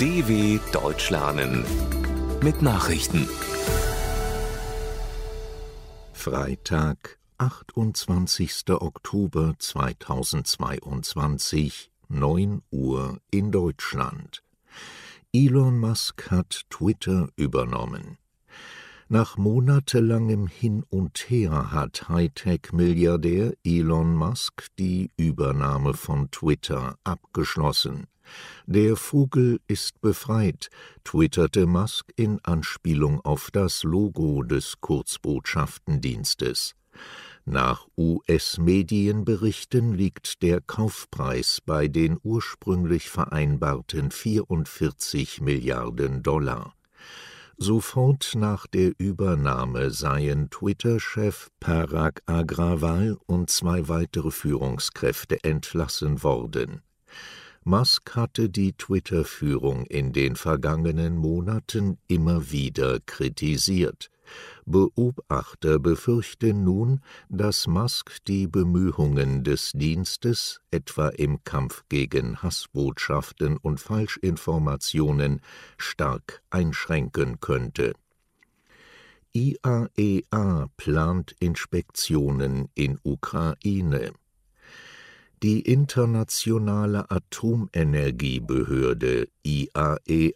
DW Deutsch lernen mit Nachrichten. Freitag, 28. Oktober 2022, 9 Uhr in Deutschland. Elon Musk hat Twitter übernommen. Nach monatelangem Hin und Her hat Hightech-Milliardär Elon Musk die Übernahme von Twitter abgeschlossen. Der Vogel ist befreit, twitterte Musk in Anspielung auf das Logo des Kurzbotschaftendienstes. Nach US-Medienberichten liegt der Kaufpreis bei den ursprünglich vereinbarten 44 Milliarden Dollar. Sofort nach der Übernahme seien Twitter-Chef Parag Agrawal und zwei weitere Führungskräfte entlassen worden. Musk hatte die Twitter-Führung in den vergangenen Monaten immer wieder kritisiert. Beobachter befürchten nun, dass Musk die Bemühungen des Dienstes, etwa im Kampf gegen Hassbotschaften und Falschinformationen, stark einschränken könnte. IAEA e plant Inspektionen in Ukraine. Die Internationale Atomenergiebehörde IAEA e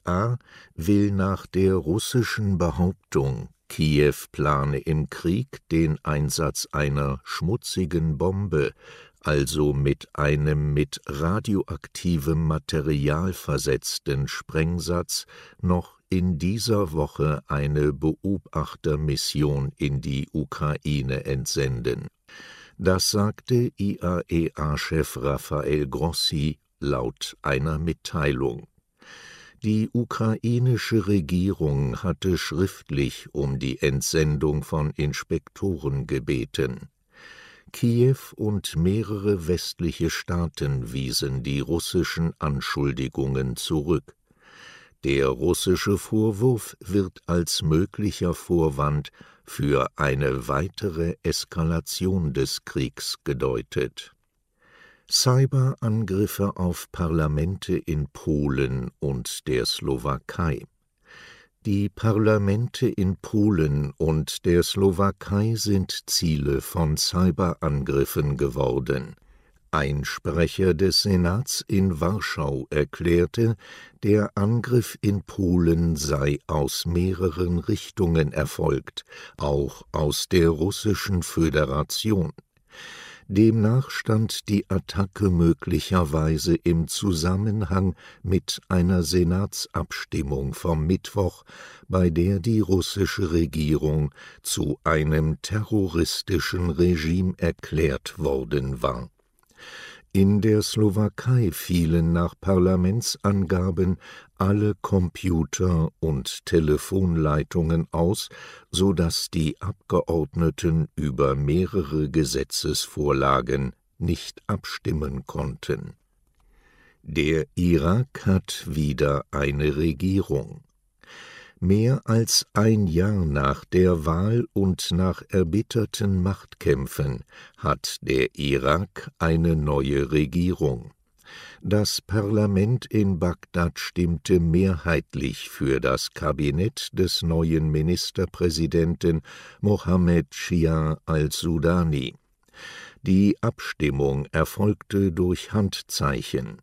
will nach der russischen Behauptung, Kiew plane im Krieg den Einsatz einer schmutzigen Bombe, also mit einem mit radioaktivem Material versetzten Sprengsatz, noch in dieser Woche eine Beobachtermission in die Ukraine entsenden. Das sagte IAEA-Chef Rafael Grossi laut einer Mitteilung. Die ukrainische Regierung hatte schriftlich um die Entsendung von Inspektoren gebeten. Kiew und mehrere westliche Staaten wiesen die russischen Anschuldigungen zurück. Der russische Vorwurf wird als möglicher Vorwand für eine weitere Eskalation des Kriegs gedeutet Cyberangriffe auf Parlamente in Polen und der Slowakei. Die Parlamente in Polen und der Slowakei sind Ziele von Cyberangriffen geworden. Ein Sprecher des Senats in Warschau erklärte, der Angriff in Polen sei aus mehreren Richtungen erfolgt, auch aus der russischen Föderation. Demnach stand die Attacke möglicherweise im Zusammenhang mit einer Senatsabstimmung vom Mittwoch, bei der die russische Regierung zu einem terroristischen Regime erklärt worden war in der Slowakei fielen nach Parlamentsangaben alle Computer und Telefonleitungen aus, so dass die Abgeordneten über mehrere Gesetzesvorlagen nicht abstimmen konnten. Der Irak hat wieder eine Regierung. Mehr als ein Jahr nach der Wahl und nach erbitterten Machtkämpfen hat der Irak eine neue Regierung. Das Parlament in Bagdad stimmte mehrheitlich für das Kabinett des neuen Ministerpräsidenten Mohammed Shia al-Sudani. Die Abstimmung erfolgte durch Handzeichen.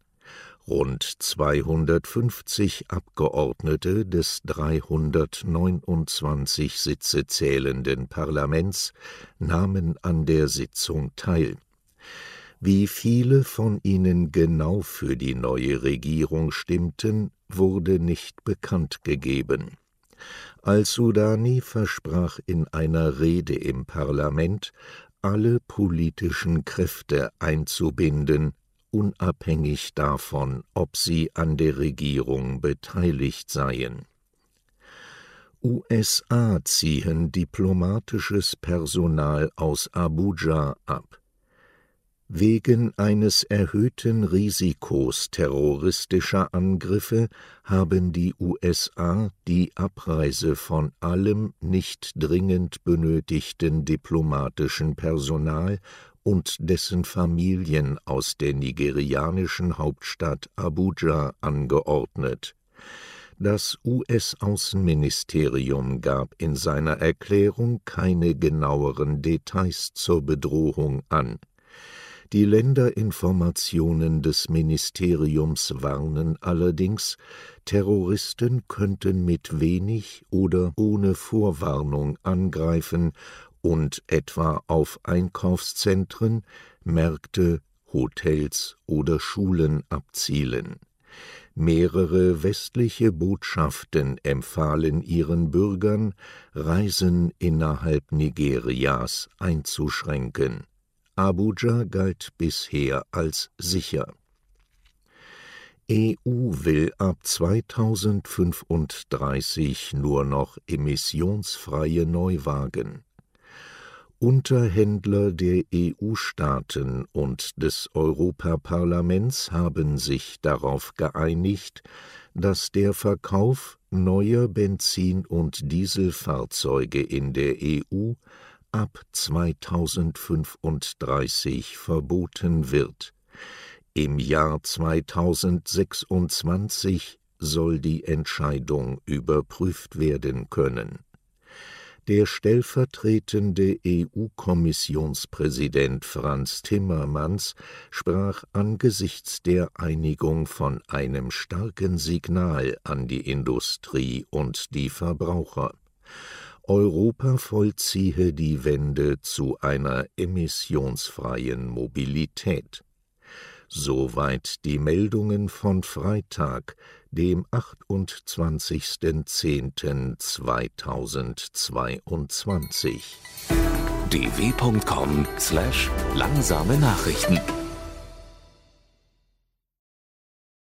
Rund 250 Abgeordnete des 329 Sitze zählenden Parlaments nahmen an der Sitzung teil. Wie viele von ihnen genau für die neue Regierung stimmten, wurde nicht bekannt gegeben. Al-Sudani versprach in einer Rede im Parlament, alle politischen Kräfte einzubinden unabhängig davon, ob sie an der Regierung beteiligt seien. USA ziehen diplomatisches Personal aus Abuja ab. Wegen eines erhöhten Risikos terroristischer Angriffe haben die USA die Abreise von allem nicht dringend benötigten diplomatischen Personal und dessen Familien aus der nigerianischen Hauptstadt Abuja angeordnet. Das US-Außenministerium gab in seiner Erklärung keine genaueren Details zur Bedrohung an. Die Länderinformationen des Ministeriums warnen allerdings, Terroristen könnten mit wenig oder ohne Vorwarnung angreifen und etwa auf Einkaufszentren, Märkte, Hotels oder Schulen abzielen Mehrere westliche Botschaften empfahlen ihren Bürgern, Reisen innerhalb Nigerias einzuschränken. Abuja galt bisher als sicher. EU will ab 2035 nur noch emissionsfreie Neuwagen. Unterhändler der EU-Staaten und des Europaparlaments haben sich darauf geeinigt, dass der Verkauf neuer Benzin- und Dieselfahrzeuge in der EU ab 2035 verboten wird. Im Jahr 2026 soll die Entscheidung überprüft werden können der stellvertretende EU-Kommissionspräsident Franz Timmermans sprach angesichts der Einigung von einem starken Signal an die Industrie und die Verbraucher. Europa vollziehe die Wende zu einer emissionsfreien Mobilität. Soweit die Meldungen von Freitag, dem 28.10.2022. dw.com/langsame Nachrichten